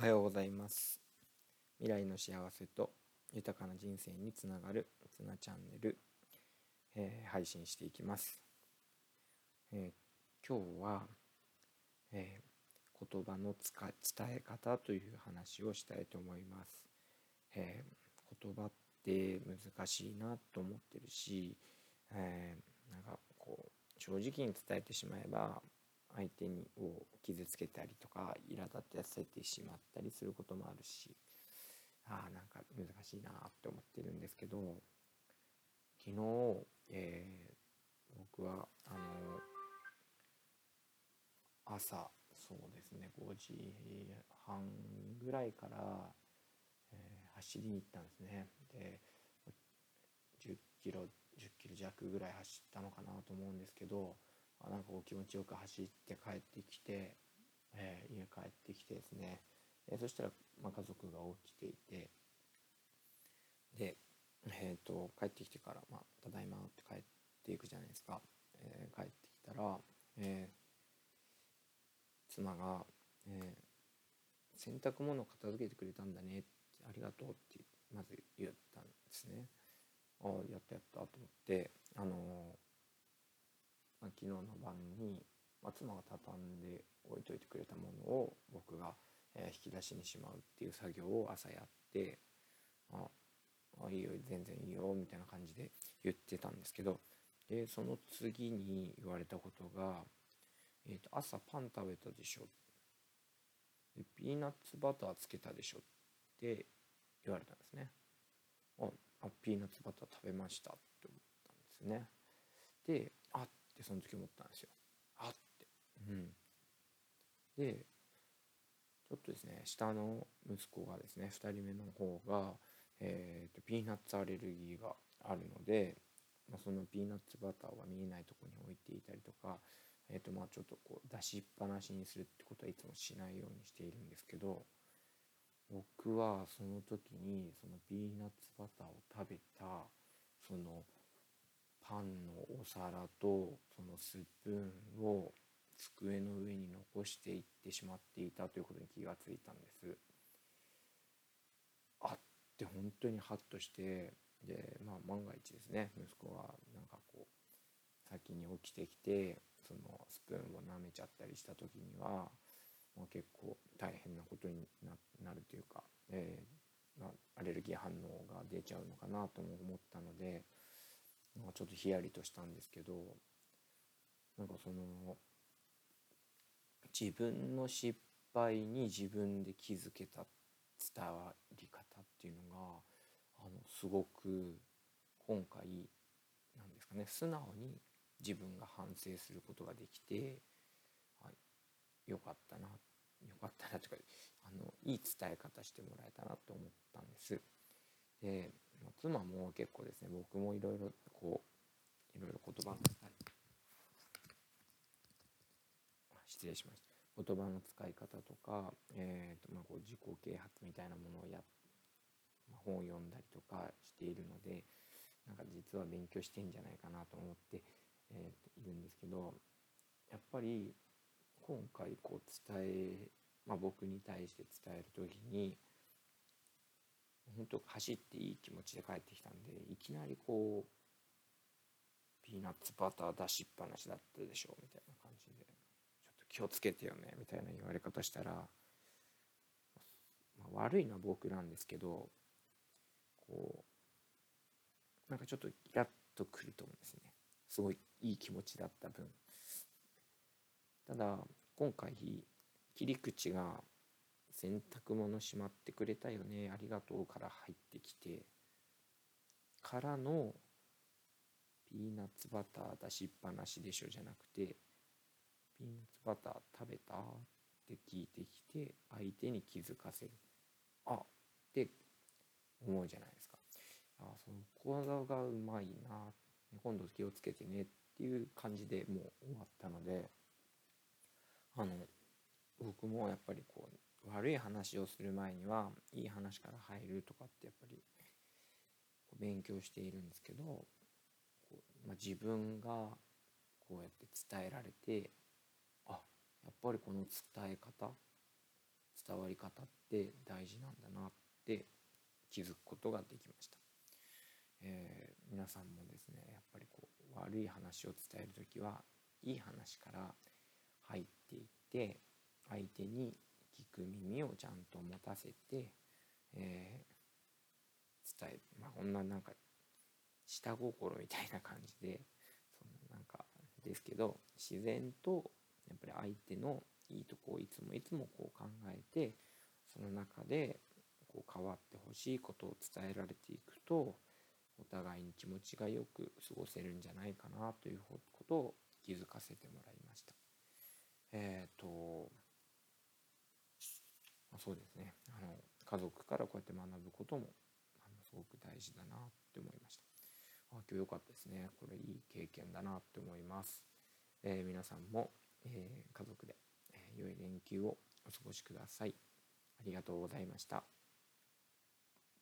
おはようございます。未来の幸せと豊かな人生につながるつなチャンネル、えー、配信していきます、えー、今日は、えー、言葉の伝え方という話をしたいと思います、え言葉って難しいなと思ってるし、えなんかこう正直に伝えてしまえば相手にを傷つけたりとか苛立ってさせてしまったりすることもあるしああなんか難しいなって思ってるんですけど昨日、えー、僕はあの朝そうですね5時半ぐらいから、えー、走りに行ったんですね。で10キロ10キロ弱ぐらい走ったのかなと思うんですけどなんかこう気持ちよく走って帰ってきて、えー、家帰ってきてですね、えー、そしたら、まあ、家族が起きていてで、えーと、帰ってきてから、まあ「ただいま」って帰っていくじゃないですか、えー、帰ってきたら、え妻が、え洗濯物片付けてくれたんだね」ありがとう」ってまず言ったんですね。ああやったやったと思ってあの、昨日の晩に、まあ、妻が畳んで置いといてくれたものを僕が、えー、引き出しにしまうっていう作業を朝やってああいいよ全然いいよみたいな感じで言ってたんですけどでその次に言われたことが、えーと、朝パン食べたでしょ。でピーナッツバターつけたでしょって言われたんですね。ああピーナッツバター食べましたって思ったんですね。であってその時思ったんですよ。あって。うん。でちょっとですね下の息子がですね2人目の方が、えーと、ピーナッツアレルギーがあるので、まあ、そのピーナッツバターは見えないとこに置いていたりとか、えーとまあ、ちょっとこう出しっぱなしにするってことはいつもしないようにしているんですけど僕はその時にそのピーナッツバターを食べたそのパンのお皿とそのスプーンを机の上に残していってしまっていたということに気がついたんです。あって本当にハッとしてでまあ万が一ですね息子がなんかこう先に起きてきてそのスプーンを舐めちゃったりした時には、まあ、結構大変なことになるというか、えーまあ、アレルギー反応が出ちゃうのかなとも思ったので。なんかちょっとヒヤリとしたんですけどなんかその自分の失敗に自分で気づけた伝わり方っていうのがあのすごく今回なんですかね素直に自分が反省することができて、はい、よかったなよかったなとかあのいい伝え方してもらえたなと思ったんです。で妻も結構ですね僕もいろいろこういろいろ言葉の使い。失礼しました。言葉の使い方とか、えーとまあ、こう自己啓発みたいなものをや、まあ、本を読んだりとかしているのでなんか実は勉強してんじゃないかなと思って、えー、いるんですけどやっぱり今回こう伝え、まあ、僕に対して伝える時に本当走っていい気持ちで帰ってきたんでいきなりこうピーナッツバター出しっぱなしだったでしょうみたいな感じでちょっと気をつけてよねみたいな言われ方したら、まあ、悪いのは僕なんですけどこうなんかちょっとイラッとくると思うんですね。すごいいい気持ちだった分。ただ今回切り口が洗濯物しまってくれたよね。ありがとうから入ってきて。からのピーナッツバター出しっぱなしでしょじゃなくてピーナッツバター食べた？って聞いてきて相手に気づかせるあって思うじゃないですかあその講座がうまいな今度気をつけてねっていう感じでもう終わったのであの僕もやっぱりこう悪い話をする前にはいい話から入るとかってやっぱり勉強しているんですけどまあ、自分がこうやって伝えられてあやっぱりこの伝え方伝わり方って大事なんだなって気づくことができました。えー、皆さんもですねやっぱりこう悪い話を伝える時はいい話から入っていって相手に聞く耳をちゃんと持たせて、えー、伝えまあこんななんか下心みたいな感じでそのなんかですけど自然とやっぱり相手のいいとこをいつもいつもこう考えてその中でこう変わってほしいことを伝えられていくとお互いに気持ちがよく過ごせるんじゃないかなということを気づかせてもらいました。え、ー、と、そうですねあの家族からこうやって学ぶこともあのすごく大事だなって思いました。あ今日良かったですね。これいい経験だなって思います。えー、皆さんも、えー、家族で、え、良い連休をお過ごしください。ありがとうございました。